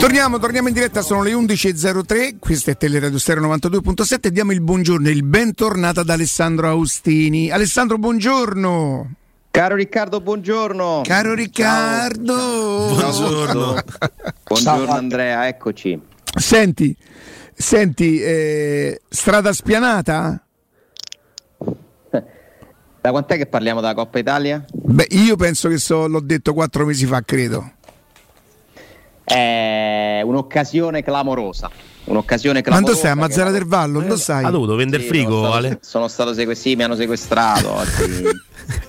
Torniamo, torniamo in diretta, sono le 11.03, questa è Teleradio Stereo 92.7 diamo il buongiorno e il bentornato ad Alessandro Austini. Alessandro, buongiorno! Caro Riccardo, buongiorno! Caro Riccardo! Ciao. Buongiorno! buongiorno Andrea, eccoci. Senti, senti, eh, strada spianata? Da quant'è che parliamo della Coppa Italia? Beh, io penso che so, l'ho detto quattro mesi fa, credo. È un'occasione clamorosa. Un'occasione clamorosa. Ma dove stai? A Mazzara del Vallo? Dove stai? Ha dovuto vendere Sì, frigo, sono stato, Ale? sono stato sequestrato, sì, mi hanno sequestrato oggi.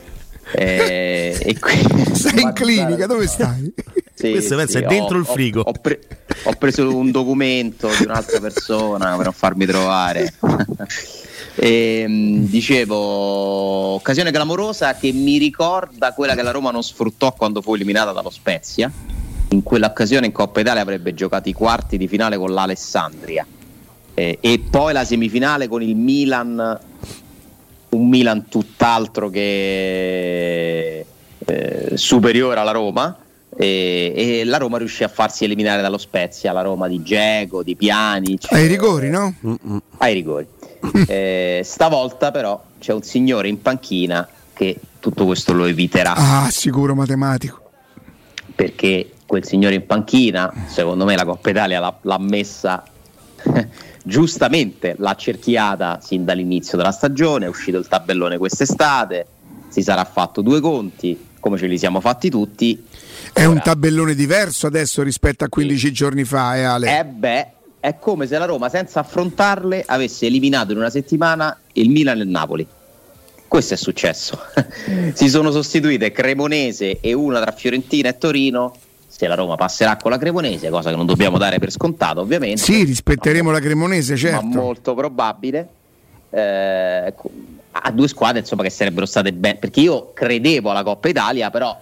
Eh, e qui- Stai in clinica, dove stai? Sì, Questo pensa è ho- dentro il ho- frigo. Ho, pre- ho preso un documento di un'altra persona per non farmi trovare. E, dicevo, occasione clamorosa che mi ricorda quella che la Roma non sfruttò quando fu eliminata dallo Spezia. In quell'occasione in Coppa Italia avrebbe giocato i quarti di finale con l'Alessandria Eh, e poi la semifinale con il Milan, un Milan tutt'altro che eh, superiore alla Roma. E, e la Roma riuscì a farsi eliminare dallo Spezia, la Roma di Geco, di Pjanic Ai rigori, no? ai rigori. Eh, stavolta però c'è un signore in panchina che tutto questo lo eviterà Ah, sicuro matematico. perché quel signore in panchina, secondo me la Coppa Italia l'ha, l'ha messa giustamente, l'ha cerchiata sin dall'inizio della stagione, è uscito il tabellone quest'estate, si sarà fatto due conti, come ce li siamo fatti tutti. È un Ora- tabellone diverso adesso rispetto a 15 giorni fa, eh, Ale? Eh beh, è come se la Roma senza affrontarle avesse eliminato in una settimana il Milan e il Napoli. Questo è successo. si sono sostituite Cremonese e una tra Fiorentina e Torino. Se la Roma passerà con la Cremonese, cosa che non dobbiamo dare per scontato, ovviamente. Sì, rispetteremo la Cremonese, certo. Ma molto probabile. Eh, a due squadre insomma che sarebbero state bene perché io credevo alla Coppa Italia però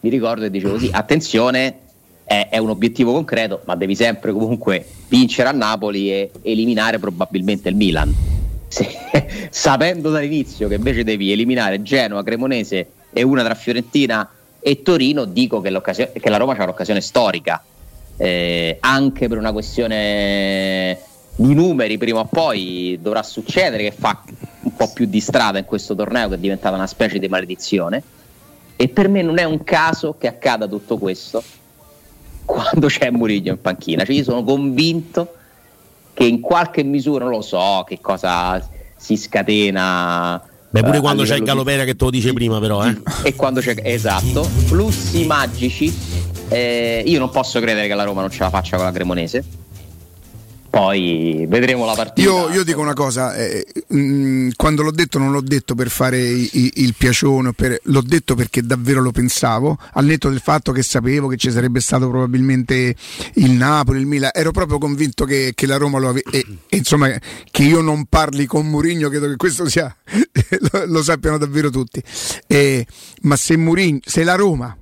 mi ricordo e dicevo sì attenzione è, è un obiettivo concreto ma devi sempre comunque vincere a Napoli e eliminare probabilmente il Milan Se- sapendo dall'inizio che invece devi eliminare Genoa, Cremonese e una tra Fiorentina e Torino dico che, che la Roma c'ha un'occasione storica eh, anche per una questione di numeri prima o poi dovrà succedere che fa un po' più di strada in questo torneo che è diventata una specie di maledizione. E per me non è un caso che accada tutto questo quando c'è Murigno in panchina. Cioè io sono convinto che in qualche misura non lo so che cosa si scatena Beh, pure eh, quando c'è il di- Galopera che te lo dice prima, però, eh. e quando c'è esatto flussi magici eh, io non posso credere che la Roma non ce la faccia con la Cremonese poi vedremo la partita. Io, io dico una cosa, eh, mh, quando l'ho detto non l'ho detto per fare i- i- il piacione, per- l'ho detto perché davvero lo pensavo, al netto del fatto che sapevo che ci sarebbe stato probabilmente il Napoli, il Milan, ero proprio convinto che, che la Roma lo avesse, insomma che io non parli con Murigno, credo che questo sia, lo, lo sappiano davvero tutti, Eh, ma se, Mourinho, se la Roma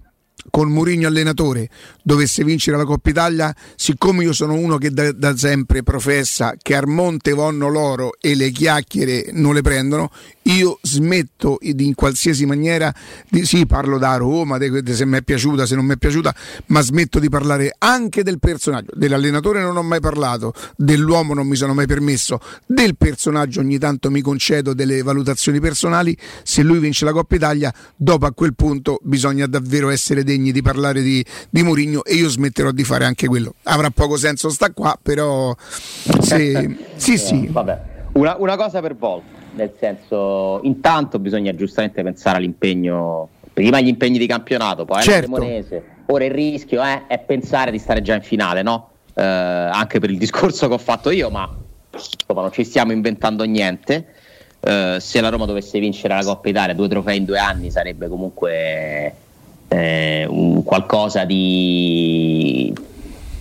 con Mourinho allenatore dovesse vincere la Coppa Italia, siccome io sono uno che da, da sempre professa che al monte vanno l'oro e le chiacchiere non le prendono, io smetto di, in qualsiasi maniera di sì, parlo da Roma, de, de se mi è piaciuta, se non mi è piaciuta, ma smetto di parlare anche del personaggio. Dell'allenatore non ho mai parlato, dell'uomo non mi sono mai permesso, del personaggio ogni tanto mi concedo delle valutazioni personali. Se lui vince la Coppa Italia, dopo a quel punto bisogna davvero essere degni di parlare di, di Mourinho e io smetterò di fare anche quello. Avrà poco senso sta qua, però se, sì, sì. Vabbè, una, una cosa per volta, nel senso, intanto bisogna giustamente pensare all'impegno, prima gli impegni di campionato, poi Certo. alla Cremonese. Ora il rischio eh, è pensare di stare già in finale, no? Eh, anche per il discorso che ho fatto io, ma insomma non ci stiamo inventando niente. Eh, se la Roma dovesse vincere la Coppa Italia, due trofei in due anni sarebbe comunque eh, un qualcosa di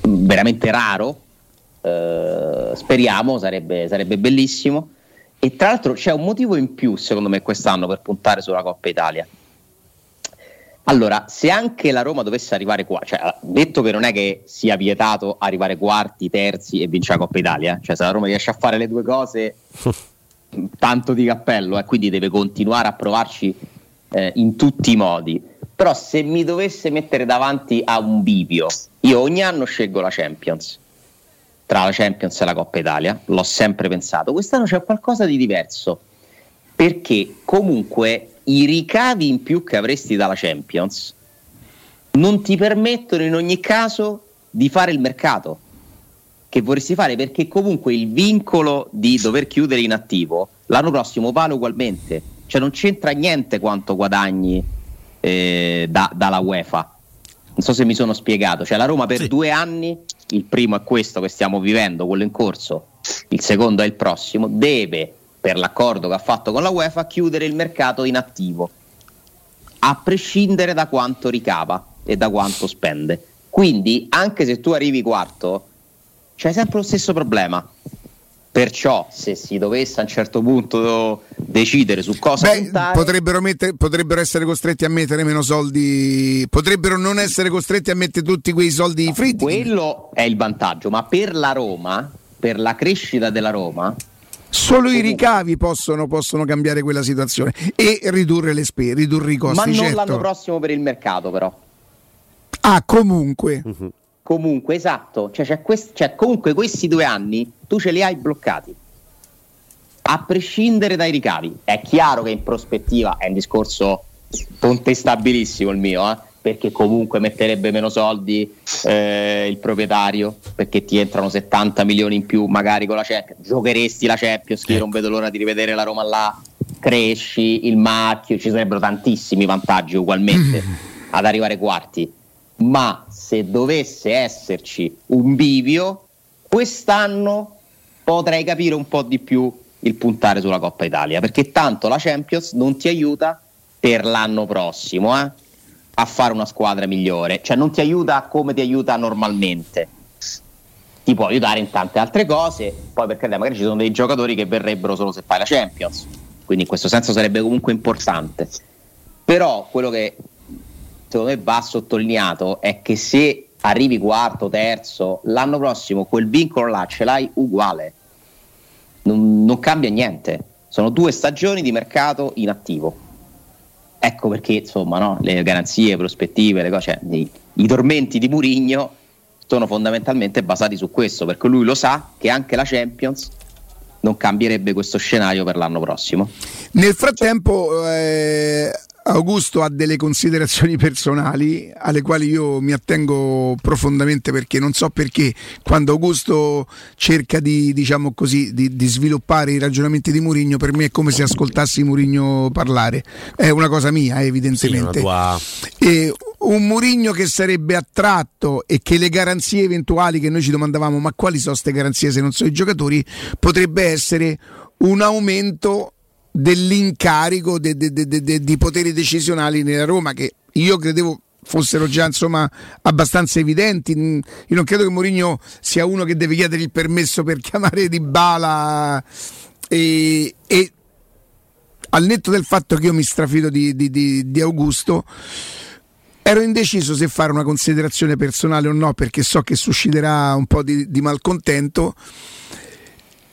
veramente raro. Eh, speriamo, sarebbe, sarebbe bellissimo. E tra l'altro c'è un motivo in più, secondo me, quest'anno per puntare sulla Coppa Italia. Allora, se anche la Roma dovesse arrivare qua, cioè, detto che non è che sia vietato arrivare quarti, terzi e vincere la Coppa Italia, cioè se la Roma riesce a fare le due cose, tanto di cappello, e quindi deve continuare a provarci eh, in tutti i modi. Però se mi dovesse mettere davanti a un bivio, io ogni anno scelgo la Champions. Tra la Champions e la Coppa Italia, l'ho sempre pensato. Quest'anno c'è qualcosa di diverso. Perché comunque i ricavi in più che avresti dalla Champions non ti permettono in ogni caso di fare il mercato che vorresti fare perché comunque il vincolo di dover chiudere in attivo l'anno prossimo vale ugualmente, cioè non c'entra niente quanto guadagni eh, da, dalla UEFA. Non so se mi sono spiegato, cioè la Roma per sì. due anni, il primo è questo che stiamo vivendo, quello in corso, il secondo è il prossimo, deve per l'accordo che ha fatto con la UEFA chiudere il mercato in attivo, a prescindere da quanto ricava e da quanto spende. Quindi anche se tu arrivi quarto, c'è sempre lo stesso problema. Perciò, se si dovesse a un certo punto decidere su cosa Beh, puntare, potrebbero, mettere, potrebbero, essere costretti a mettere meno soldi, potrebbero non essere costretti a mettere tutti quei soldi no, fritti. Quello è il vantaggio, ma per la Roma, per la crescita della Roma, Solo i ricavi possono, possono, cambiare quella situazione e ridurre le spese, ridurre i costi. Ma non certo. l'anno prossimo per il mercato, però. Ah, comunque. Uh-huh. Comunque, esatto, cioè, c'è quest- cioè, comunque questi due anni tu ce li hai bloccati, a prescindere dai ricavi. È chiaro che in prospettiva è un discorso contestabilissimo il mio, eh? perché comunque metterebbe meno soldi eh, il proprietario, perché ti entrano 70 milioni in più magari con la Champions, giocheresti la Champions, che io non ecco. vedo l'ora di rivedere la Roma là, cresci, il macchio, ci sarebbero tantissimi vantaggi ugualmente ad arrivare quarti ma se dovesse esserci un bivio, quest'anno potrei capire un po' di più il puntare sulla Coppa Italia, perché tanto la Champions non ti aiuta per l'anno prossimo eh, a fare una squadra migliore, cioè non ti aiuta come ti aiuta normalmente. Ti può aiutare in tante altre cose, poi perché magari ci sono dei giocatori che verrebbero solo se fai la Champions, quindi in questo senso sarebbe comunque importante. Però quello che secondo me va sottolineato è che se arrivi quarto, terzo, l'anno prossimo quel vincolo là ce l'hai uguale. Non, non cambia niente. Sono due stagioni di mercato in attivo. Ecco perché insomma no? le garanzie, prospettive, le cose, cioè, i, i tormenti di Murigno sono fondamentalmente basati su questo, perché lui lo sa che anche la Champions non cambierebbe questo scenario per l'anno prossimo. Nel frattempo eh, Augusto ha delle considerazioni personali alle quali io mi attengo profondamente perché non so perché. Quando Augusto cerca di, diciamo così, di, di sviluppare i ragionamenti di Murigno per me è come se ascoltassi Murigno parlare. È una cosa mia evidentemente. Sì, tua... e un Murigno che sarebbe attratto e che le garanzie eventuali che noi ci domandavamo ma quali sono queste garanzie se non sono i giocatori potrebbe essere un aumento dell'incarico de, de, de, di poteri decisionali nella Roma che io credevo fossero già insomma abbastanza evidenti. Io non credo che Mourinho sia uno che deve chiedere il permesso per chiamare Di Bala e, e al netto del fatto che io mi strafido di, di, di, di Augusto ero indeciso se fare una considerazione personale o no perché so che susciterà un po' di, di malcontento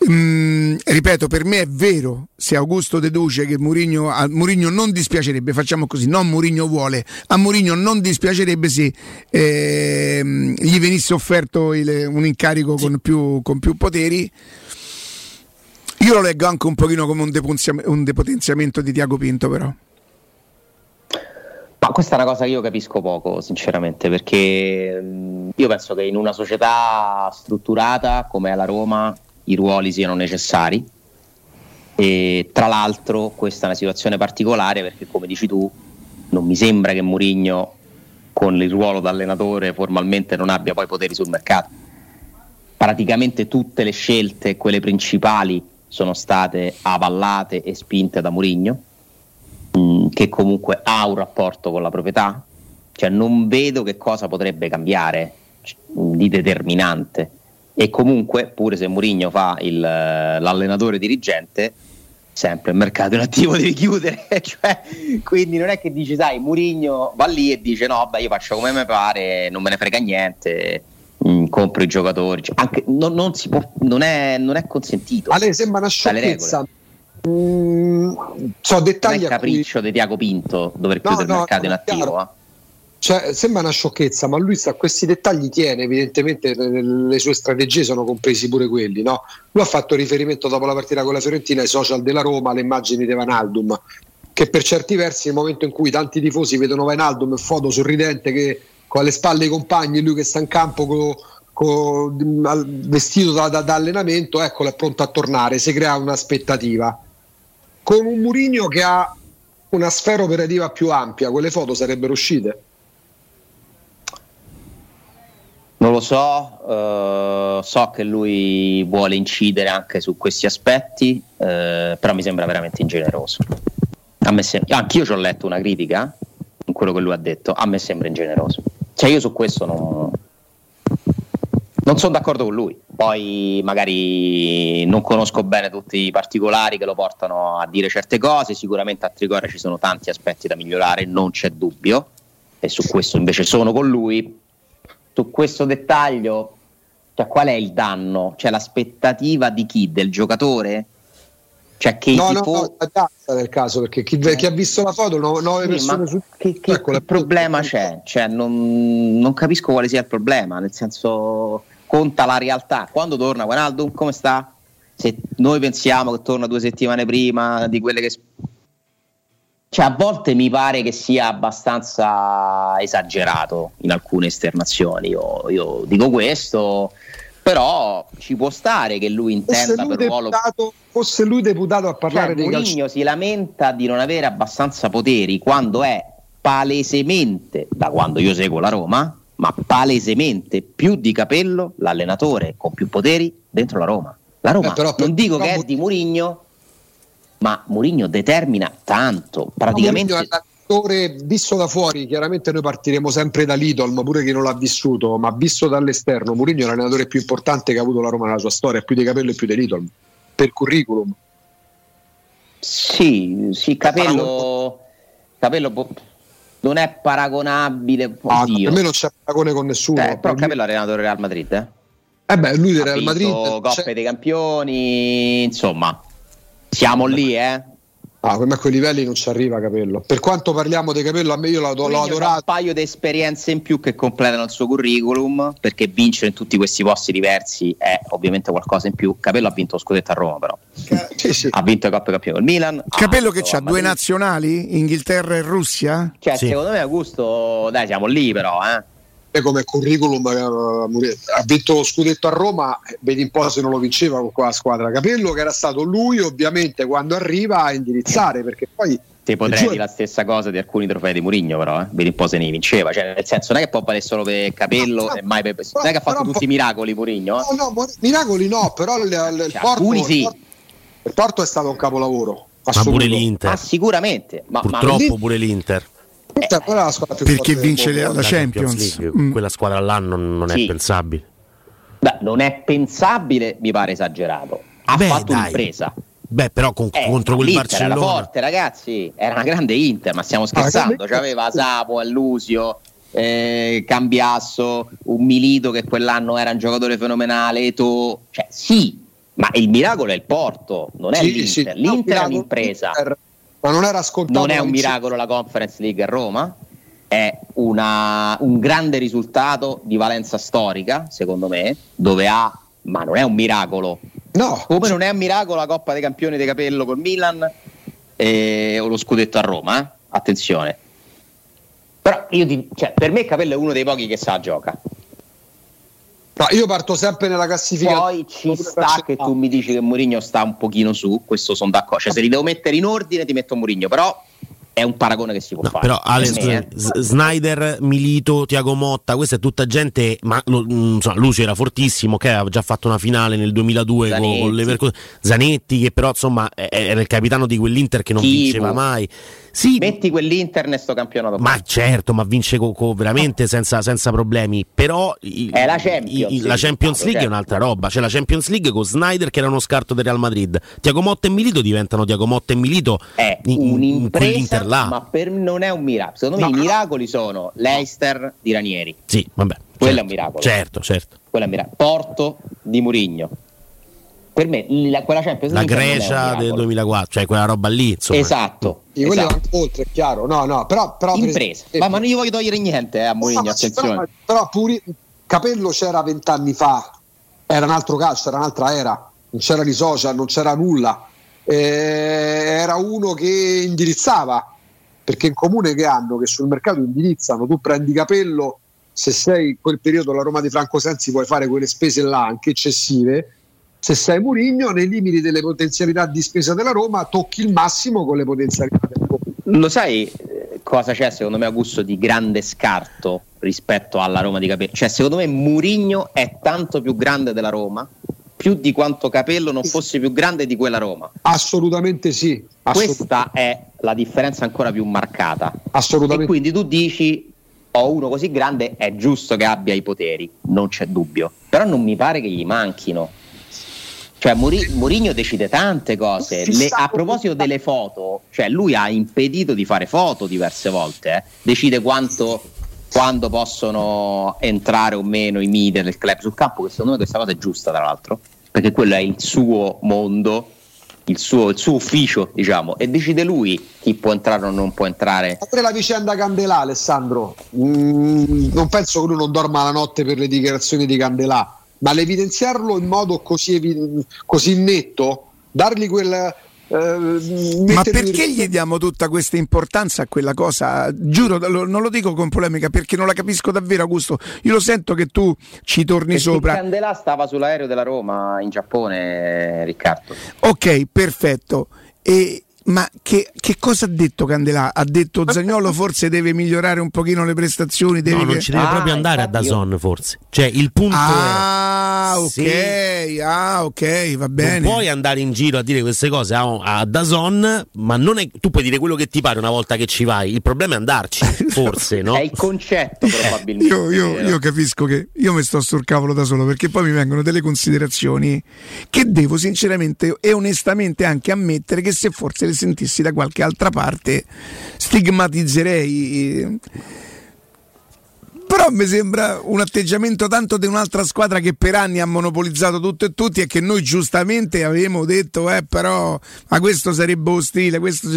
Mm, ripeto, per me è vero se Augusto deduce che Murigno, a Murigno non dispiacerebbe, facciamo così, non Murigno vuole, a Murigno non dispiacerebbe se eh, gli venisse offerto il, un incarico con più, con più, poteri. Io lo leggo anche un pochino come un, un depotenziamento di Tiago Pinto però. Ma questa è una cosa che io capisco poco, sinceramente, perché mm, io penso che in una società strutturata come è la Roma i ruoli siano necessari. E tra l'altro questa è una situazione particolare perché come dici tu non mi sembra che Mourinho con il ruolo da allenatore formalmente non abbia poi poteri sul mercato. Praticamente tutte le scelte, quelle principali, sono state avallate e spinte da Mourinho, mm, che comunque ha un rapporto con la proprietà. Cioè non vedo che cosa potrebbe cambiare di determinante e comunque pure se Mourinho fa il, l'allenatore dirigente sempre il mercato in attivo devi chiudere. Cioè, quindi non è che dici sai Mourinho va lì e dice no beh io faccio come mi pare non me ne frega niente mh, mm, compro i giocatori. Cioè, anche, non, non, può, non, è, non, è, consentito. Ale sembra una sciocchezza. Mm, so dettagli non è capriccio cui... di Tiago Pinto dover chiudere no, il mercato in attivo chiaro, Cioè, sembra una sciocchezza, ma lui a questi dettagli tiene, evidentemente le sue strategie sono compresi pure quelli. No? Lui ha fatto riferimento dopo la partita con la Fiorentina ai social della Roma, alle immagini di Van Aldum, che per certi versi nel momento in cui tanti tifosi vedono Van Aldum in foto sorridente che con alle spalle i compagni, lui che sta in campo con vestito da, da, da, allenamento, eccolo è pronto a tornare, si crea un'aspettativa. Con un Murigno che ha una sfera operativa più ampia, quelle foto sarebbero uscite. Non lo so, uh, so che lui vuole incidere anche su questi aspetti, uh, però mi sembra veramente ingeneroso. A me sem- anch'io ci ho letto una critica in quello che lui ha detto, a me sembra ingeneroso. Cioè io su questo non, non sono d'accordo con lui. Poi magari non conosco bene tutti i particolari che lo portano a dire certe cose, sicuramente a Tricore ci sono tanti aspetti da migliorare, non c'è dubbio, e su questo invece sono con lui su questo dettaglio, cioè, qual è il danno? Cioè l'aspettativa di chi? Del giocatore? Cioè che no, tifo... no, no, la nel caso perché chi, chi, ha visto la foto, no, nove sì, persone su... Che, che, ecco, che problema c'è? Cioè, non, non, capisco quale sia il problema, nel senso conta la realtà. Quando torna Guanaldo, come sta? Se noi pensiamo che torna due settimane prima di quelle che cioè, a volte mi pare che sia abbastanza esagerato in alcune esternazioni. Io, io dico questo, però ci può stare che lui intenda lui per ruolo. Fosse lui deputato a parlare cioè, dei Mourinho calci... si lamenta di non avere abbastanza poteri quando è palesemente, da quando io seguo la Roma, ma palesemente più di capello l'allenatore con più poteri dentro la Roma. La Roma, eh, però, non dico però, che è di Mourinho ma Mourinho determina tanto, praticamente... allenatore visto da fuori, chiaramente noi partiremo sempre da Lidl, ma pure chi non l'ha vissuto, ma visto dall'esterno, Mourinho è l'allenatore più importante che ha avuto la Roma nella sua storia, più di Capello e più di Lidl, per curriculum. Sì, sì, Capello, Capello non è paragonabile. Ah, per me non c'è paragone con nessuno. Eh, però Capello è allenatore Real Madrid, eh? Eh beh, lui del Real Madrid. Coppe dei campioni, insomma. Siamo lì, eh? Ah, a quei livelli non ci arriva Capello. Per quanto parliamo di Capello, a me io l'ho, l'ho adorato. un paio di esperienze in più che completano il suo curriculum, perché vincere in tutti questi posti diversi è ovviamente qualcosa in più. Capello ha vinto lo scudetto a Roma, però. Sì, sì. Ha vinto il Coppa Campione con il Milan. Capello che ha due nazionali, Inghilterra e Russia? Cioè, sì. secondo me Augusto, dai, siamo lì però, eh come curriculum eh, ha vinto lo scudetto a Roma vedi un po' se non lo vinceva con quella squadra Capello che era stato lui ovviamente quando arriva a indirizzare perché poi ti potrei dire la stessa cosa di alcuni trofei di Murigno però eh? vedi un po' se ne vinceva cioè nel senso non è che può valere solo per Capello no, e mai per non è che ha fatto tutti i miracoli Murigno eh? no no miracoli no però il, il, cioè, Porto, sì. il, il Porto è stato un capolavoro ma pure l'Inter ah, sicuramente ma, purtroppo ma pure l'Inter eh, perché vince la, la Champions, Champions mm. quella squadra là non, non sì. è pensabile Beh, non è pensabile mi pare esagerato ha Beh, fatto dai. un'impresa Beh, però con, eh, contro quel Barcellona era forte, ragazzi. Era una grande Inter, ma stiamo scherzando. Ah, C'aveva Sapo, Allusio, eh, Cambiasso, un Milito che quell'anno era un giocatore fenomenale. Eto. Cioè, sì, ma il miracolo è il Porto, non è sì, l'Inter. Sì. L'Inter no, è un'impresa. Inter ma non era scontato. Non è un miracolo la Conference League a Roma, è una, un grande risultato di valenza storica, secondo me, dove ha, ma non è un miracolo. No. Come non è un miracolo la Coppa dei Campioni di Capello col Milan eh, o lo scudetto a Roma, eh? attenzione. Però io ti, cioè, per me Capello è uno dei pochi che sa gioca. No, io parto sempre nella classifica. Poi ci sta che tu mi dici che Mourinho sta un pochino su, questo sono d'accordo. Cioè, se li devo mettere in ordine, ti metto Mourinho, però è un paragone che si può no, fare. Però Alex, eh. Snyder, Milito, Tiago Motta, questa è tutta gente, ma mm, insomma, Lucio era fortissimo, che aveva già fatto una finale nel 2002 Zanetti. con, con Zanetti, che però insomma era il capitano di quell'Inter che non Chivo. vinceva mai. Sì, metti quell'Inter sto campionato. Ma certo, ma vince co- co- veramente senza, senza, problemi. Però i, è la Champions, i, la Champions League certo. è un'altra roba. C'è la Champions League con Snyder che era uno scarto del Real Madrid. Tiago Motta e Milito diventano Tiago Motta e Milito è in, un'impresa, in là. ma per, non è un miracolo. Secondo me no. i miracoli sono Leicester di Ranieri. Sì, vabbè. Quello certo, è un miracolo. Certo, certo. Quello è un miracolo. Porto di Murigno per me la, quella Champions League la Grecia del 2004 cioè quella roba lì insomma. esatto, io esatto. oltre è chiaro. No no però, però impresa. ma, ma, non gli voglio togliere niente eh, a Mourinho no, attenzione. però, però puri, Capello c'era vent'anni fa era un altro calcio era un'altra era. Non c'erano i social non c'era nulla. Eh, era uno che indirizzava perché in comune che hanno che sul mercato indirizzano. Tu prendi Capello se sei in quel periodo la Roma di Franco Sensi puoi fare quelle spese là anche eccessive se sei Murigno nei limiti delle potenzialità di spesa della Roma tocchi il massimo con le potenzialità della Roma. Lo sai eh, cosa c'è secondo me a gusto di grande scarto rispetto alla Roma di Capello? Cioè secondo me Murigno è tanto più grande della Roma più di quanto Capello non fosse più grande di quella Roma. Assolutamente sì assolutamente. questa è la differenza ancora più marcata. Assolutamente. E quindi tu dici ho uno così grande, è giusto che abbia i poteri, non c'è dubbio. Però non mi pare che gli manchino. Cioè, Mourinho decide tante cose. Le, a proposito delle foto, cioè lui ha impedito di fare foto diverse volte. Eh. Decide quanto, quando possono entrare o meno i media del club sul campo. Che secondo me questa cosa è giusta, tra l'altro, perché quello è il suo mondo il suo, il suo, ufficio, diciamo, e decide lui chi può entrare o non può entrare. Oltre la vicenda Candelà, Alessandro, mm, non penso che lui non dorma la notte per le dichiarazioni di Candelà, ma l'evidenziarlo in modo così, così netto, dargli quel, Uh, Ma perché gli diamo tutta questa importanza a quella cosa? Giuro, lo, non lo dico con polemica perché non la capisco davvero, Augusto. Io lo sento che tu ci torni perché sopra. Candela stava sull'aereo della Roma in Giappone, Riccardo. Ok, perfetto. E ma che, che, cosa ha detto Candelà? Ha detto Zagnolo forse deve migliorare un pochino le prestazioni. Deve no, non ci deve ah, proprio andare a Dazon io... forse. Cioè il punto ah, è... ok, sì, ah, ok, va bene. Non puoi andare in giro a dire queste cose a, a Dazon, ma non è, tu puoi dire quello che ti pare una volta che ci vai. Il problema è andarci, forse, no? È il concetto probabilmente. io, io, io capisco che io mi sto sul cavolo da solo perché poi mi vengono delle considerazioni che devo sinceramente e onestamente anche ammettere che se forse le sentissi da qualche altra parte stigmatizzerei però mi sembra un atteggiamento tanto di un'altra squadra che per anni ha monopolizzato tutto e tutti e che noi giustamente avevamo detto eh però ma questo sarebbe ostile questo...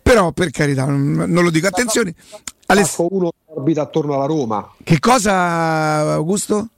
però per carità non, lo dico attenzione Aless- uno orbita attorno alla Roma che cosa Augusto?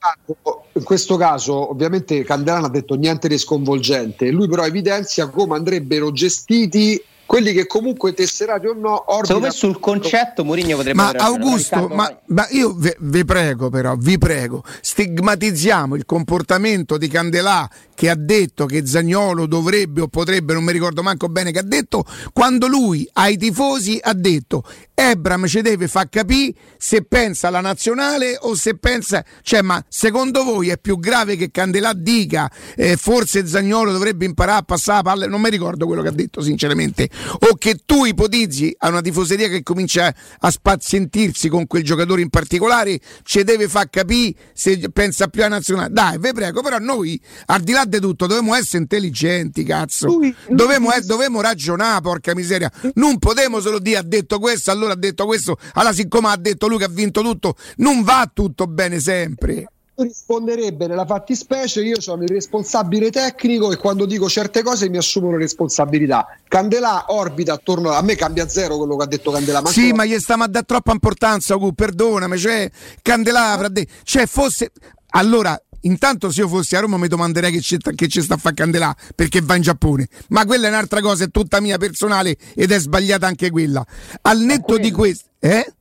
in questo caso ovviamente Candelano ha detto niente di sconvolgente lui però evidenzia come andrebbero gestiti quelli che comunque tesserati o no secondo me sul concetto Mourinho potrebbe ma Augusto ma, ma, io vi prego però vi prego stigmatizziamo il comportamento di Candelà che ha detto che Zagnolo dovrebbe o potrebbe non mi ricordo manco bene che ha detto quando lui ai tifosi ha detto Ebram ci deve far capire se pensa alla nazionale o se pensa cioè ma secondo voi è più grave che Candelà dica eh, forse Zagnolo dovrebbe imparare a passare la palla non mi ricordo quello che ha detto sinceramente o che tu ipotizzi a una tifoseria che comincia a spazientirsi con quel giocatore in particolare, ci deve far capire se pensa più alla nazionale. Dai, vi prego, però noi al di là di tutto dobbiamo essere intelligenti, cazzo. Dobbiamo, dobbiamo ragionare, porca miseria. Non potremo solo dire ha detto questo, allora ha detto questo, allora siccome ha detto lui che ha vinto tutto, non va tutto bene sempre. Risponderebbe nella fattispecie io sono il responsabile tecnico e quando dico certe cose mi assumo la responsabilità. Candelà orbita attorno a me cambia zero quello che ha detto Candelà ma sì ma gli stiamo a dare troppa importanza Gu, perdonami cioè Candelà avrà detto cioè fosse allora intanto se io fossi a Roma mi domanderei che ci, che ci sta a fare Candelà perché va in Giappone ma quella è un'altra cosa è tutta mia personale ed è sbagliata anche quella al netto di questo eh?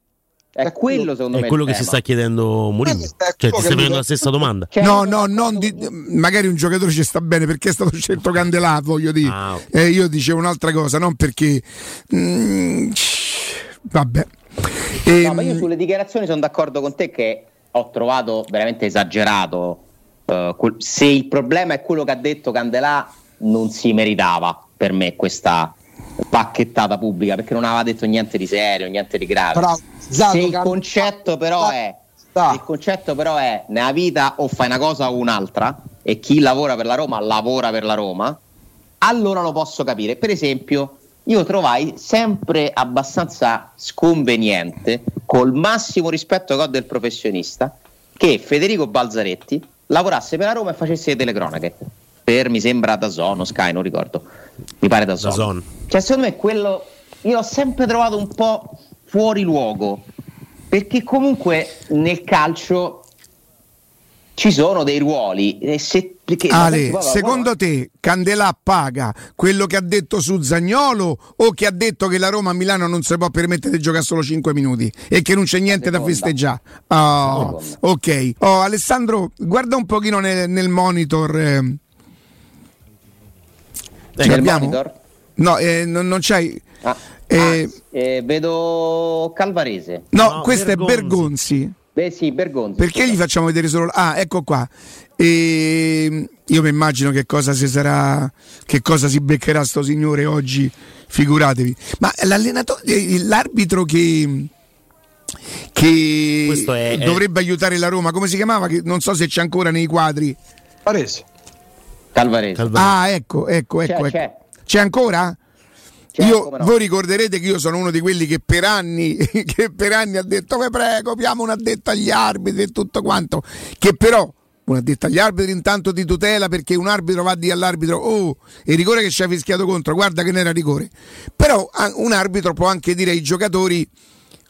È quello secondo è me. È quello che si sta chiedendo Mourinho. Eh, cioè, ti stai facendo la stessa domanda. Cioè, no, no, non di, magari un giocatore ci sta bene perché è stato scelto Candelato, voglio dire. Ah, okay. eh, io dicevo un'altra cosa, non perché. Mm, vabbè. E, no, ma io ehm, sulle dichiarazioni sono d'accordo con te che ho trovato veramente esagerato. Uh, se il problema è quello che ha detto Candelà, non si meritava per me questa pacchettata pubblica perché non aveva detto niente di serio, niente di grave. Però se il concetto però è il concetto però è nella vita o fai una cosa o un'altra e chi lavora per la Roma lavora per la Roma, allora lo posso capire. Per esempio, io trovai sempre abbastanza sconveniente, col massimo rispetto che ho del professionista, che Federico Balzaretti lavorasse per la Roma e facesse le telecronache. per mi sembra da Zone Sky, non ricordo. Mi pare da Zone. Cioè, secondo me quello io l'ho sempre trovato un po' fuori luogo. Perché comunque nel calcio ci sono dei ruoli. E se, perché, Ale, poi, secondo poi... te Candelà paga quello che ha detto su Zagnolo o che ha detto che la Roma a Milano non si può permettere di giocare solo 5 minuti e che non c'è niente da festeggiare? Oh, ok. Oh, Alessandro, guarda un pochino nel, nel monitor. Eh. Ce l'abbiamo? Monitor? No, eh, non, non c'hai. Ah, eh, ah, eh, vedo Calvarese. No, no questo Bergonzi. è Bergonzi. Beh sì, Bergonzi. Perché gli facciamo vedere solo... Ah, ecco qua. E io mi immagino che cosa si sarà, che cosa si beccherà sto signore oggi, figuratevi. Ma l'allenatore, l'arbitro che, che è, dovrebbe è... aiutare la Roma, come si chiamava? Che non so se c'è ancora nei quadri. Calvarese. Calvarese. Ah, ecco, ecco, ecco. C'è, ecco. C'è. c'è ancora? Cioè, io, no. Voi ricorderete che io sono uno di quelli che per anni, che per anni ha detto: Vi prego, abbiamo un addetto agli arbitri e tutto quanto. Che però un addetto agli arbitri intanto ti tutela perché un arbitro va a dire all'arbitro: Oh, il rigore che ci ha fischiato contro, guarda che non era rigore. Però un arbitro può anche dire ai giocatori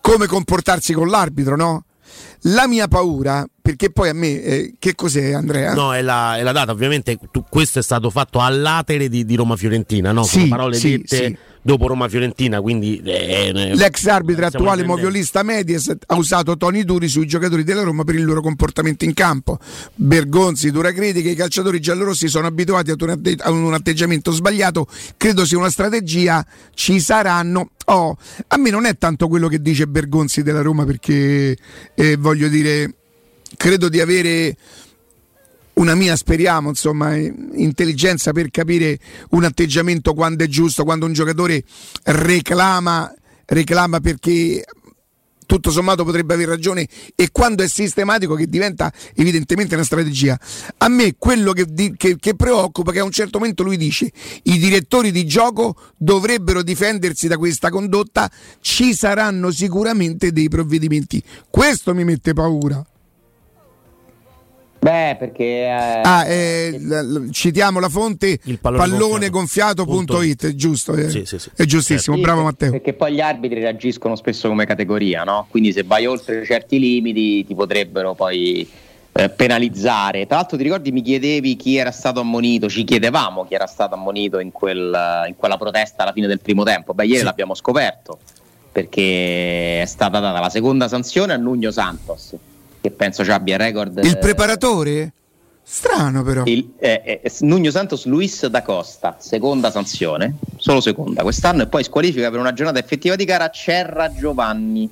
come comportarsi con l'arbitro, no? La mia paura, perché poi a me, eh, che cos'è Andrea? No, è la, è la data, ovviamente tu, questo è stato fatto all'atere di, di Roma-Fiorentina, no? Sì, Sono parole sì, dette sì dopo Roma-Fiorentina. Quindi, eh, eh L'ex arbitro attuale moviolista Medias ha usato toni duri sui giocatori della Roma per il loro comportamento in campo. Bergonzi, dura critica, i calciatori giallorossi sono abituati a un atteggiamento sbagliato, credo sia una strategia, ci saranno. Oh, a me non è tanto quello che dice Bergonzi della Roma perché eh, voglio dire, credo di avere una mia, speriamo, insomma, intelligenza per capire un atteggiamento quando è giusto, quando un giocatore reclama, reclama perché tutto sommato potrebbe aver ragione e quando è sistematico che diventa evidentemente una strategia. A me quello che, che, che, preoccupa è che a un certo momento lui dice i direttori di gioco dovrebbero difendersi da questa condotta, ci saranno sicuramente dei provvedimenti. Questo mi mette paura. Beh, perché. Eh, ah, eh, l- citiamo la fonte il pallone, pallone gonfiato.it, è giusto? Eh? Sì, sì, sì. È giustissimo, sì, bravo Matteo. Perché poi gli arbitri reagiscono spesso come categoria, no? Quindi se vai oltre certi limiti ti potrebbero poi eh, penalizzare. Tra l'altro, ti ricordi, mi chiedevi chi era stato ammonito, ci chiedevamo chi era stato ammonito in, quel, in quella protesta alla fine del primo tempo. Beh, ieri l'abbiamo scoperto perché è stata data la seconda sanzione a Nugno Santos che penso ci abbia record. Il preparatore? Strano però. Il, eh, eh, Nugno Santos Luis da Costa, seconda sanzione, solo seconda quest'anno e poi squalifica per una giornata effettiva di gara Cerra Giovanni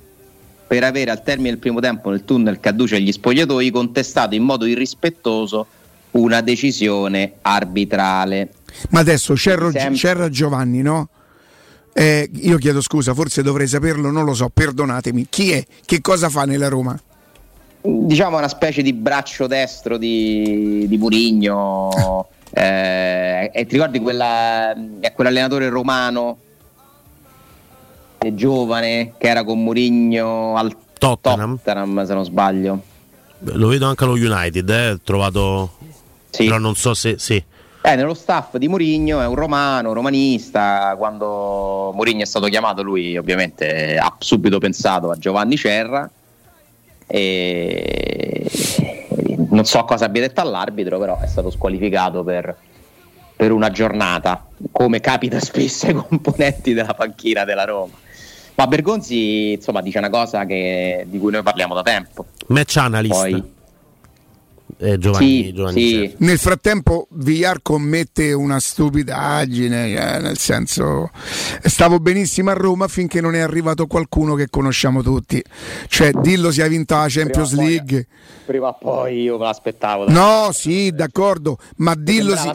per avere al termine del primo tempo nel tunnel Caduce agli spogliatoi contestato in modo irrispettoso una decisione arbitrale. Ma adesso Cerro, Sem- Cerra Giovanni, no? Eh, io chiedo scusa, forse dovrei saperlo, non lo so, perdonatemi. Chi è? Che cosa fa nella Roma? Diciamo una specie di braccio destro di, di Murigno. Eh, e ti ricordi quella, è quell'allenatore romano giovane che era con Murigno al Tottenham. Tottenham se non sbaglio lo vedo anche allo United eh, trovato sì. però non so se sì. eh, nello staff di Murigno è un romano, romanista quando Murigno è stato chiamato lui ovviamente ha subito pensato a Giovanni Cerra e non so cosa abbia detto all'arbitro, però è stato squalificato per, per una giornata, come capita spesso ai componenti della panchina della Roma. Ma Bergonzi insomma dice una cosa che, di cui noi parliamo da tempo. Match analyst. Poi, eh, Giovanni, sì, Giovanni sì. Nel frattempo Villar commette una stupidaggine, eh, nel senso stavo benissimo a Roma finché non è arrivato qualcuno che conosciamo tutti. Cioè Dillo si è vinto la Champions prima League. Poi, prima o poi io me l'aspettavo. No, sì, d'accordo, ma dillo, si,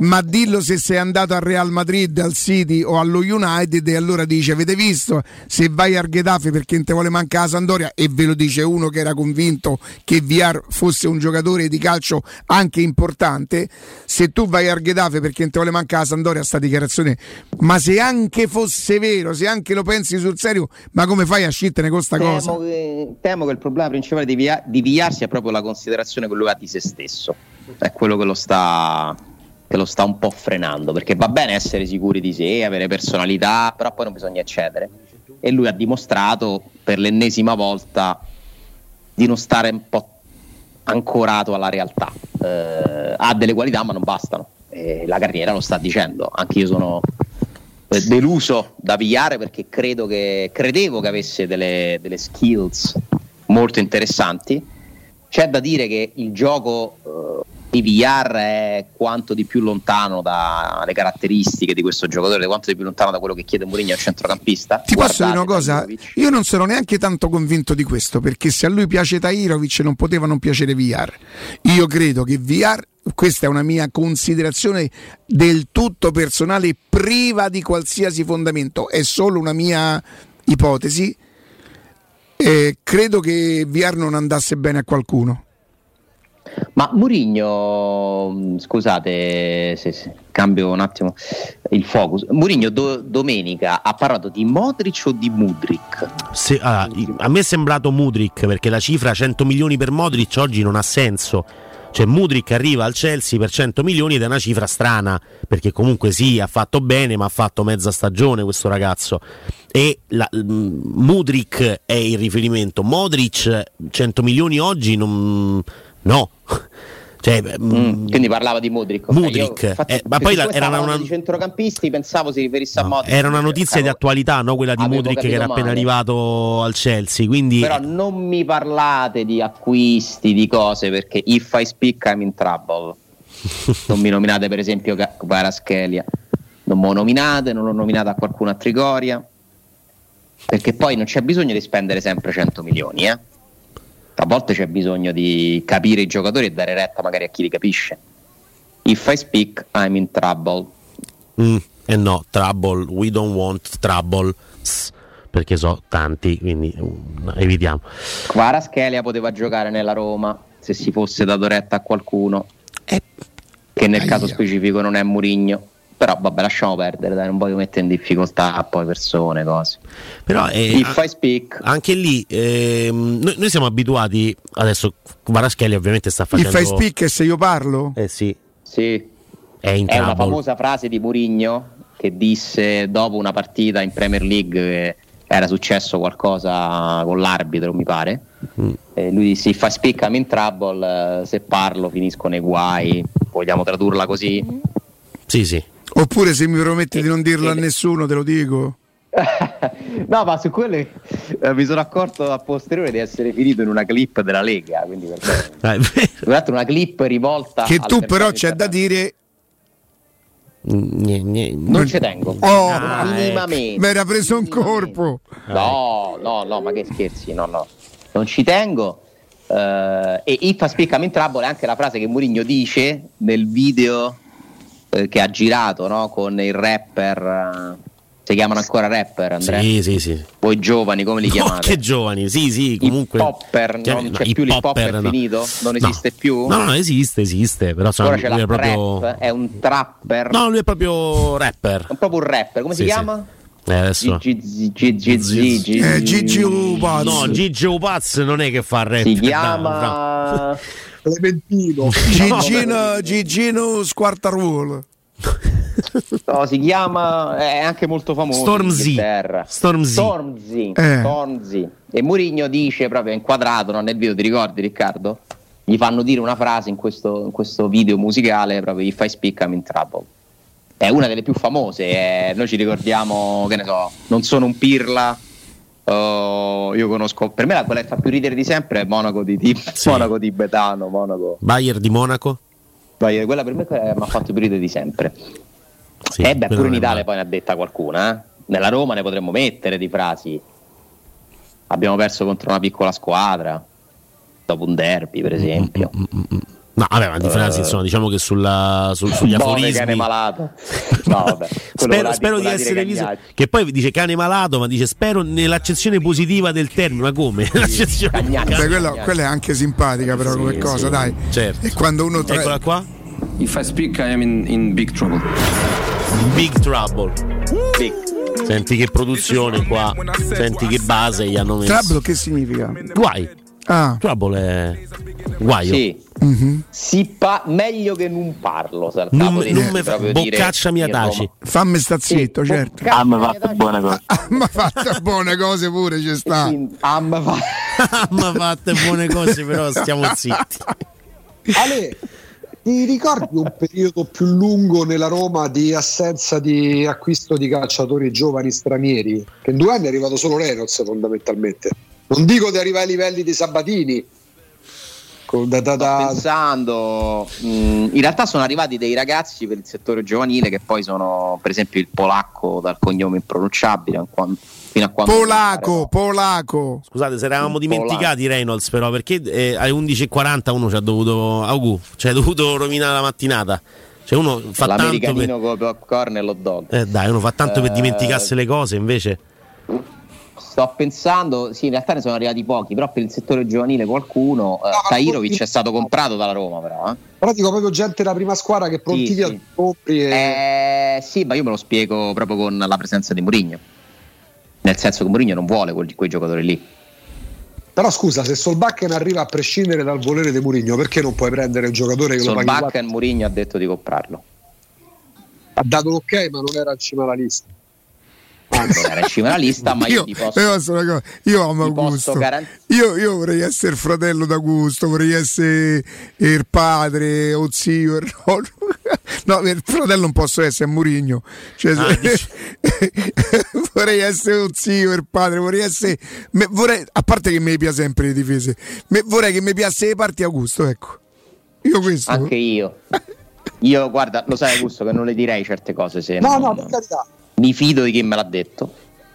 ma dillo se sei andato al Real Madrid, al City o allo United e allora dice avete visto se vai al Getafe perché non te vuole mancare la Sandoria e ve lo dice uno che era convinto che Villar fosse un giocatore giocatore di calcio anche importante. Se tu vai a Arghedafe perché non ti vuole mancare la Sandoria, sta dichiarazione, ma se anche fosse vero, se anche lo pensi sul serio, ma come fai a scittere con questa temo cosa? Che, temo che il problema principale di, via, di Vigliar sia proprio la considerazione che lui ha di se stesso. È quello che lo sta che lo sta un po' frenando, perché va bene essere sicuri di sé, avere personalità, però poi non bisogna eccedere. E lui ha dimostrato per l'ennesima volta di non stare un po' ancorato alla realtà. Eh, ha delle qualità ma non bastano. E la carriera lo sta dicendo. Anche io sono eh, deluso da Vigliare perché credo che, credevo che avesse delle, delle skills molto interessanti. C'è da dire che il gioco eh, di VR è quanto di più lontano dalle caratteristiche di questo giocatore, quanto di più lontano da quello che chiede Mourinho al centrocampista. Ti Guardate posso dire una cosa? Io non sono neanche tanto convinto di questo, perché se a lui piace Tairovic non poteva non piacere VR. Io credo che VR questa è una mia considerazione del tutto personale, priva di qualsiasi fondamento, è solo una mia ipotesi. Eh, credo che VR non andasse bene a qualcuno. Ma Murigno, scusate se, se, cambio un attimo il focus. Murigno do, domenica ha parlato di Modric o di Mudrik? Se, allora, a me è sembrato Mudrik perché la cifra 100 milioni per Modric oggi non ha senso. Cioè Mudrik arriva al Chelsea per 100 milioni ed è una cifra strana perché comunque sì, ha fatto bene ma ha fatto mezza stagione questo ragazzo e la, Mudrik è il riferimento. Modric 100 milioni oggi non No. Cioè, mm, mm, quindi parlava di Mudrik. Okay, infatti, eh, ma poi la, era una di centrocampisti, pensavo si riferisse no, a Modric. Era una notizia cioè, di attualità, no? quella di Mudrik che era male. appena arrivato al Chelsea. Quindi... Però non mi parlate di acquisti, di cose, perché if I speak I'm in trouble. non mi nominate per esempio Paraschelia. Non mi nominate, non l'ho nominata a qualcuno a Trigoria. Perché poi non c'è bisogno di spendere sempre 100 milioni, eh? A volte c'è bisogno di capire i giocatori e dare retta magari a chi li capisce. If I speak, I'm in trouble. Mm, eh no, trouble, we don't want trouble. Perché so tanti, quindi uh, evitiamo. Schelia poteva giocare nella Roma se si fosse dato retta a qualcuno, eh, che nel aia. caso specifico non è Murigno. Però vabbè, lasciamo perdere, dai, non voglio mettere in difficoltà poi persone, cose. Però eh, If I speak. anche lì ehm, noi, noi, siamo abituati adesso Varaschelli ovviamente sta facendo If I speak e se io parlo? Eh sì. Sì. È, è una famosa frase di Murigno che disse dopo una partita in Premier League che era successo qualcosa con l'arbitro, mi pare. Mm. lui disse: If I speak I'm in trouble, se parlo finisco nei guai. Vogliamo tradurla così? Sì, sì. Oppure se mi prometti di non dirlo a nessuno, te lo dico. no, ma su quello eh, mi sono accorto a posteriore di essere finito in una clip della Lega. Quindi per ah, una clip rivolta. Che tu, però, c'è da dire. Gne, gne, non ci tengo oh, ah, minimamente. Mi era preso un corpo. No, no, no, ma che scherzi, no, no, non ci tengo. Uh, e If I speak I'm in trouble è anche la frase che Mourinho dice nel video eh, che ha girato no? con il rapper. Eh, si chiamano ancora rapper, Andrea? Sì, sì, sì. Voi giovani, come li no, chiamate? che giovani, sì, sì, comunque... Il popper, cioè, non c'è no, più il popper, è finito? Non esiste più? No, no, esiste, esiste, però Ora c'è la proprio... Rap, è un trapper. No, lui è proprio rapper. È proprio un rapper, come sì, si chiama? Sì. Eh, adesso Gigi Upaz no Gigi Upaz non è che fa rap si chiama Clementino Gigino, Gigino Squartaruolo no, si chiama è anche molto famoso Stormzy Stormzy, Stormzy. Eh. Stormzy. e Murigno dice proprio inquadrato no, nel video ti ricordi Riccardo? gli fanno dire una frase in questo, in questo video musicale proprio if I speak I'm in trouble è una delle più famose eh. noi ci ricordiamo che ne so non sono un pirla Uh, io conosco per me la quella che fa più ridere di sempre è Monaco di, di sì. Monaco di Betano Monaco. Bayer di Monaco Bayer, quella per me mi ha fatto più ridere di sempre sì, eh beh pure in Italia poi ne ha detta qualcuna eh? nella Roma ne potremmo mettere di frasi abbiamo perso contro una piccola squadra dopo un derby per esempio mm, mm, mm, No, vabbè, ma di frasi, uh, insomma, diciamo che sulla, su, sugli Bove, aforismi. cane malato. No, vabbè. spero, spero di essere visto. Che poi dice cane malato, ma dice spero nell'accezione positiva del termine. Ma come? Sì, Beh, quello, quella è anche simpatica, però, sì, come cosa, sì. dai. Certo. E quando uno tra... Eccola qua. If I speak, I am in, in big trouble. Big trouble. Big. Senti che produzione qua, senti che base gli hanno messo. Trouble che significa? Guai. Ah. Trouble è Guaio. Sì. Mm-hmm. Si pa- meglio che non parlo. Non, non me fa- boccaccia mia taci. Fammi sta zitto, sì, certo. Ah, mi ha fatto buone cose. Ha fatto buone cose pure, ci sta. Ha fatto buone cose, però stiamo zitti. Ale, ti ricordi un periodo più lungo nella Roma di assenza di acquisto di calciatori giovani stranieri? Che in due anni è arrivato solo Reynolds fondamentalmente. Non dico di arrivare ai livelli dei Sabatini. Da, da, da... pensando, mh, mm, in realtà sono arrivati dei ragazzi per il settore giovanile che poi sono, per esempio, il polacco dal cognome impronunciabile. Fino a quando polacco, polacco. Scusate, se eravamo dimenticati Reynolds, però, perché eh, alle 11.40 uno ci ha dovuto. Augu, ci ha dovuto rovinare la mattinata. Cioè uno fa tanto per... con popcorn e l'hot dog. Eh dai, uno fa tanto eh... per dimenticarsi le cose, invece sto pensando, sì, in realtà ne sono arrivati pochi, però per il settore giovanile qualcuno. No, eh, Tairovic è stato comprato dalla Roma, però. Eh. Però dico proprio gente della prima squadra che pronti sì, sì. compri. E... Eh, sì, ma io me lo spiego proprio con la presenza di Mourinho. Nel senso che Mourinho non vuole quei, quei giocatori lì. Però scusa, se Solbakken arriva a prescindere dal volere di Mourinho, perché non puoi prendere un giocatore che Solbakken, lo paghi? Solbakken Mourinho ha detto di comprarlo. Ha dato l'ok, ma non era in cima alla lista non era in cima alla lista, ma io, io ti posso, io, io amo Augusto. Garant- io, io, vorrei essere il fratello d'Augusto, vorrei essere il padre o zio. Il nonno. No, il fratello non posso essere, è Murigno. Cioè, ah, vorrei essere un zio, il padre, vorrei essere. Me, vorrei, a parte che mi piace sempre le difese, me, vorrei che mi piace le parti Augusto, ecco. Io questo. Anche io. Io, guarda, lo sai, Augusto, che non le direi certe cose se. No, non... no, per carità mi fido di chi me l'ha detto,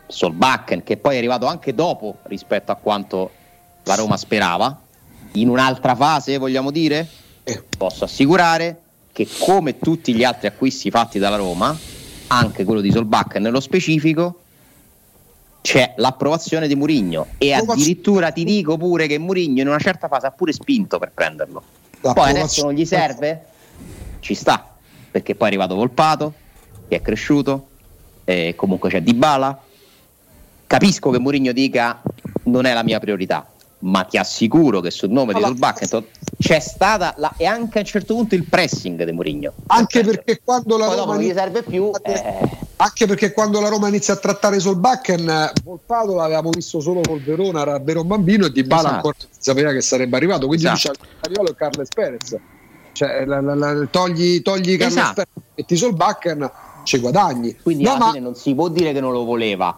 Solbakken, che poi è arrivato anche dopo rispetto a quanto la Roma sperava, in un'altra fase vogliamo dire, eh. posso assicurare che come tutti gli altri acquisti fatti dalla Roma, anche quello di Solbakken nello specifico, c'è l'approvazione di Murigno e addirittura ti dico pure che Murigno in una certa fase ha pure spinto per prenderlo. Poi adesso non gli serve? Ci sta, perché poi è arrivato Volpato, che è cresciuto, eh, comunque c'è Dybala. Capisco che Mourinho dica non è la mia priorità, ma ti assicuro che sul nome allora, di Solbakken c'è stata la, e anche a un certo punto il pressing di Mourinho. Anche perché quando la Poi Roma non gli serve più eh... anche perché quando la Roma inizia a trattare Solbakken Volpato l'avevamo visto solo col Verona, era vero un bambino e Di Bala esatto. ancora sapeva che sarebbe arrivato, quindi esatto. dice Cariolo e Carles Perez. Cioè, la, la, togli, togli Carles esatto. Perez e ti Solbakken ci guadagni. Quindi no, alla ma... fine non si può dire che non lo voleva.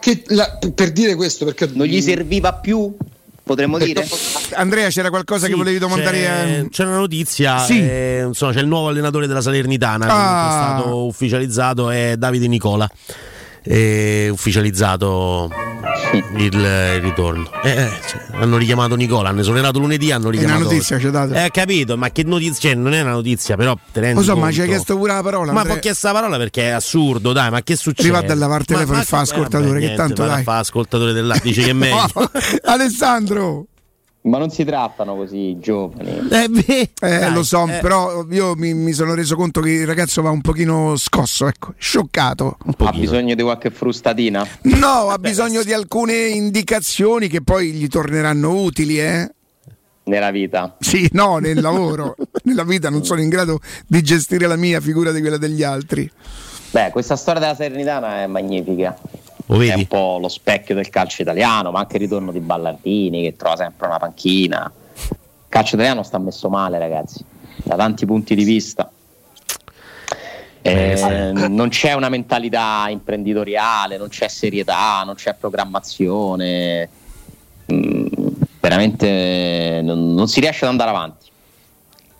Che, la, per dire questo, perché non gli serviva più? Potremmo dire Andrea, c'era qualcosa sì, che volevi domandare? C'è, a... c'è una notizia: sì. eh, insomma, c'è il nuovo allenatore della Salernitana ah. che è stato ufficializzato, è Davide Nicola è ufficializzato il, il ritorno. Eh, eh, cioè, hanno richiamato Nicola, hanno esonerato lunedì, hanno richiamato. È una notizia, c'è dato. Eh, capito, ma che notizia? Cioè, non è una notizia, però Lo so, ma ci hai chiesto pure la parola. Ma ho chiesto la parola perché è assurdo, dai, ma che succede? Arriva dalla parte telefono e fa ascoltatore, che tanto dai. Fa ascoltatore della dice che è meglio. Alessandro ma non si trattano così i giovani. Eh, beh, eh, lo so, eh. però io mi, mi, sono reso conto che il ragazzo va un pochino scosso, ecco, scioccato. Ha bisogno di qualche frustatina? No, ha bisogno di alcune indicazioni che poi gli torneranno utili, eh? Nella vita? Sì, no, nel lavoro. Nella vita non sono in grado di gestire la mia figura di quella degli altri. Beh, questa storia della Serenitana è magnifica. È un po' lo specchio del calcio italiano, ma anche il ritorno di Ballardini che trova sempre una panchina. Il calcio italiano sta messo male, ragazzi, da tanti punti di vista. Eh, non c'è una mentalità imprenditoriale, non c'è serietà, non c'è programmazione. Mm, veramente non, non si riesce ad andare avanti.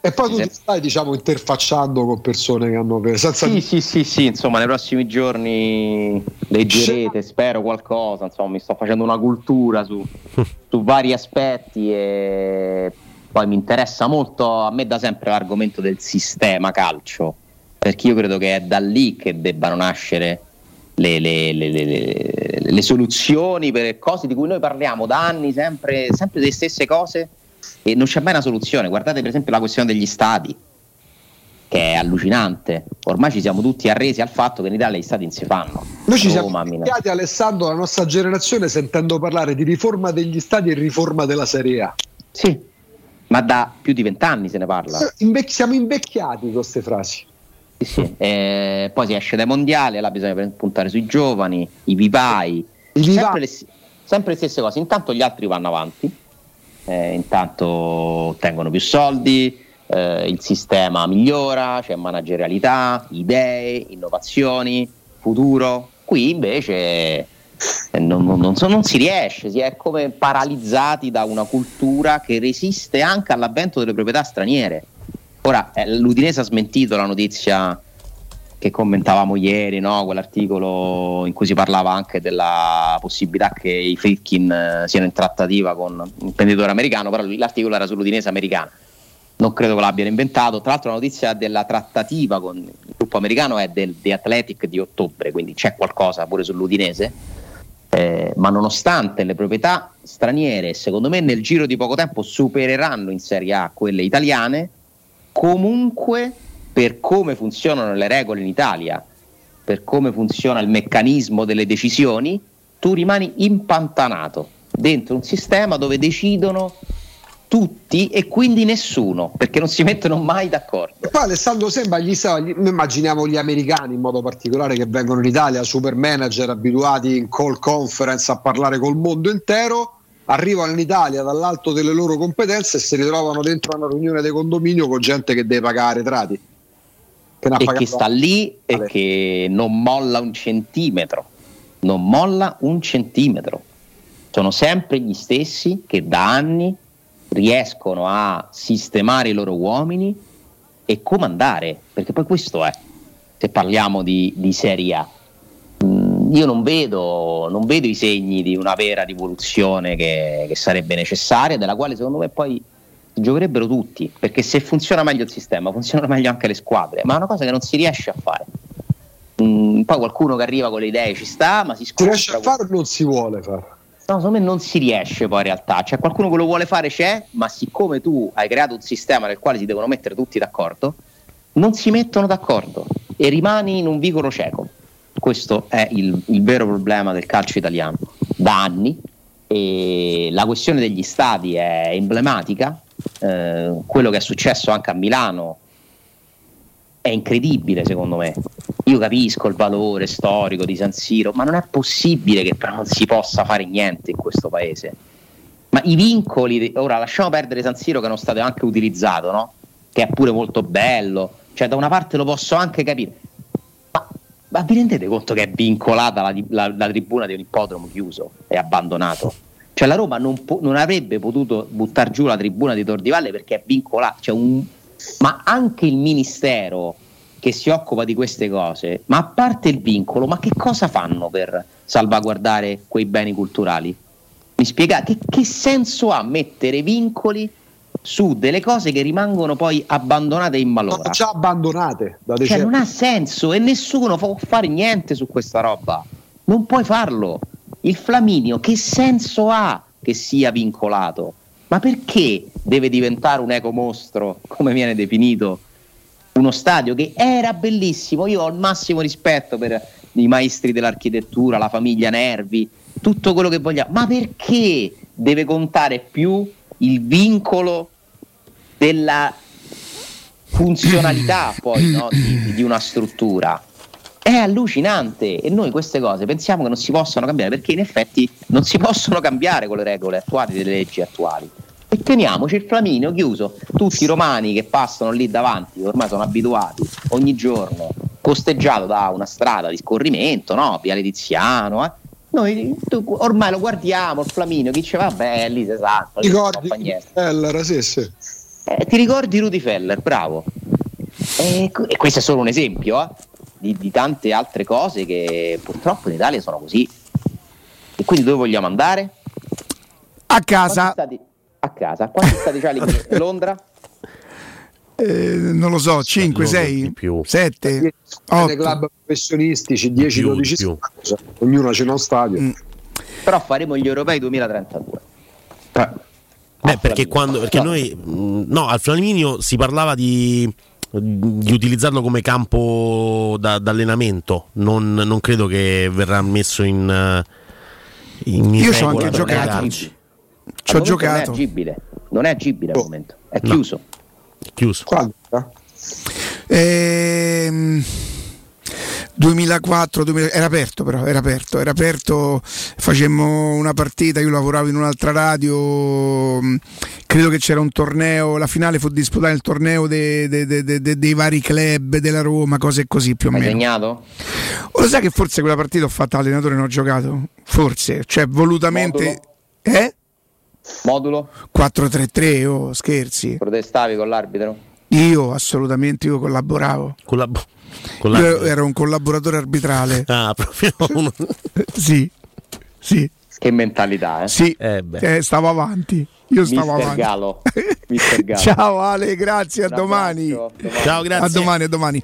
E poi tu ti stai diciamo interfacciando con persone che hanno preso. Sì, sì, sì, sì, insomma, nei prossimi giorni leggerete, spero qualcosa, insomma, mi sto facendo una cultura su, su vari aspetti e poi mi interessa molto, a me da sempre l'argomento del sistema calcio, perché io credo che è da lì che debbano nascere le, le, le, le soluzioni per cose di cui noi parliamo da anni, sempre, sempre le stesse cose e non c'è mai una soluzione. Guardate per esempio la questione degli stadi, che è allucinante. Ormai ci siamo tutti arresi al fatto che in Italia gli stadi non si fanno. Noi ci siamo iniziati, Alessandro, la nostra generazione, sentendo parlare di riforma degli stadi e riforma della Serie A. Sì. ma da più di vent'anni se ne parla. Invec- siamo invecchiati con queste frasi. Sì, sì. Eh, poi si esce dai mondiali, là bisogna puntare sui giovani, i vivai, sempre le, sempre le stesse cose. Intanto gli altri vanno avanti, eh, intanto ottengono più soldi, eh, il sistema migliora, c'è managerialità, idee, innovazioni, futuro. Qui invece eh, non, non, non, non, si riesce, si è come paralizzati da una cultura che resiste anche all'avvento delle proprietà straniere. Ora, eh, l'Udinese ha smentito la notizia che commentavamo ieri, no? quell'articolo in cui si parlava anche della possibilità che i Fritkin eh, siano in trattativa con un imprenditore americano, però l'articolo era sull'Udinese americana non credo che l'abbiano inventato. Tra l'altro la notizia della trattativa con il gruppo americano è del The Athletic di ottobre, quindi c'è qualcosa pure sull'Udinese. Eh, ma nonostante le proprietà straniere, secondo me nel giro di poco tempo supereranno in Serie A quelle italiane, comunque per come funzionano le regole in Italia, per come funziona il meccanismo delle decisioni, tu rimani impantanato dentro un sistema dove decidono tutti e quindi nessuno, perché non si mettono mai d'accordo. Poi Alessandro sembra gli noi immaginiamo gli americani in modo particolare che vengono in Italia, super manager abituati in call conference a parlare col mondo intero, arrivano in Italia dall'alto delle loro competenze e si ritrovano dentro una riunione di condominio con gente che deve pagare trati. E che sta lì e che non molla un centimetro, non molla un centimetro. Sono sempre gli stessi che da anni riescono a sistemare i loro uomini e comandare, perché poi questo è, se parliamo di, di Serie A. Mm, io non vedo, non vedo, i segni di una vera rivoluzione che, che sarebbe necessaria, della quale secondo me poi giocherebbero tutti, perché se funziona meglio il sistema, funzionano meglio anche le squadre, ma è una cosa che non si riesce a fare. Mm, poi qualcuno che arriva con le idee ci sta, ma si sconosce. Si riesce a fare o non si vuole fare? No, secondo me non si riesce poi in realtà. C'è qualcuno che lo vuole fare, c'è, ma siccome tu hai creato un sistema nel quale si devono mettere tutti d'accordo, non si mettono d'accordo e rimani in un vicolo cieco. Questo è il, il vero problema del calcio italiano da anni. E la questione degli stadi è emblematica. Eh, quello che è successo anche a Milano è incredibile secondo me. Io capisco il valore storico di San Siro, ma non è possibile che però non si possa fare niente in questo paese. Ma i vincoli, ora lasciamo perdere San Siro che uno stadio anche utilizzato, no? che è pure molto bello, cioè da una parte lo posso anche capire, ma, ma vi rendete conto che è vincolata la, la, la, tribuna di un ippodromo chiuso e abbandonato? Cioè la Roma non, po- non avrebbe potuto buttare giù la tribuna di Tor di Valle perché è vincolata, cioè un, ma anche il ministero che si occupa di queste cose, ma a parte il vincolo, ma che cosa fanno per salvaguardare quei beni culturali? Mi spiegate che, che senso ha mettere vincoli su delle cose che rimangono poi abbandonate in malora? Sono già abbandonate da Cioè non ha senso e nessuno può fare niente su questa roba. Non puoi farlo. Il Flaminio che senso ha che sia vincolato? Ma perché deve diventare un ecomostro, come viene definito, uno stadio che era bellissimo? Io ho il massimo rispetto per i maestri dell'architettura, la famiglia Nervi, tutto quello che vogliamo, ma perché deve contare più il vincolo della funzionalità poi no, di, di una struttura? È allucinante e noi queste cose pensiamo che non si possano cambiare perché in effetti non si possono cambiare con le regole attuali delle leggi attuali e teniamoci il Flaminio chiuso. Tutti i romani che passano lì davanti, ormai sono abituati ogni giorno, costeggiato da una strada di scorrimento, no? Viale Tiziano. Eh? Noi tu, ormai lo guardiamo il Flaminio, chi dice vabbè lì si sa, ti ricordi Feller, sì, sì. Eh, ti ricordi Rudy Feller, bravo. E, e, questo è solo un esempio eh, di, di tante altre cose che purtroppo in Italia sono così. E quindi dove vogliamo andare? A casa. Stati, a casa. Quanti stati c'ha? Londra? Eh, non lo so, 5, 6, 7, 8 club professionistici, 10, 12 più. ognuno c'è uno stadio. Mm. Però faremo gli europei 2032. Eh. Beh, perché, quando, perché no. noi mm, no, al Flaminio si parlava di, di utilizzarlo come campo da, d'allenamento. Non, non, credo che verrà messo in, in Io ci ho anche giocato Ci ho giocato. Non è agibile, non è agibile al oh. momento, è no. chiuso. Chiuso. Quando? Ehm 2004, 2000, era aperto però, era aperto, era aperto, facemmo una partita, io lavoravo in un'altra radio, mm, credo che c'era un torneo, la finale fu disputata nel torneo de, de, de, dei vari club della Roma, cose così più o meno. Hai segnato? O lo sai che forse quella partita ho fatto allenatore e non ho giocato? Forse, cioè volutamente... Modulo? Eh? Modulo? 4-3-3, oh scherzi. Protestavi con l'arbitro? Io assolutamente, io collaboravo. Collab- io ero un collaboratore arbitrale. Ah, proprio uno. sì, sì. Che mentalità, eh? Sì, eh eh, stavo avanti. Io stavo Mister avanti. Galo. Mister Ciao Ale, grazie, a domani. Ciao, grazie. A domani, a domani.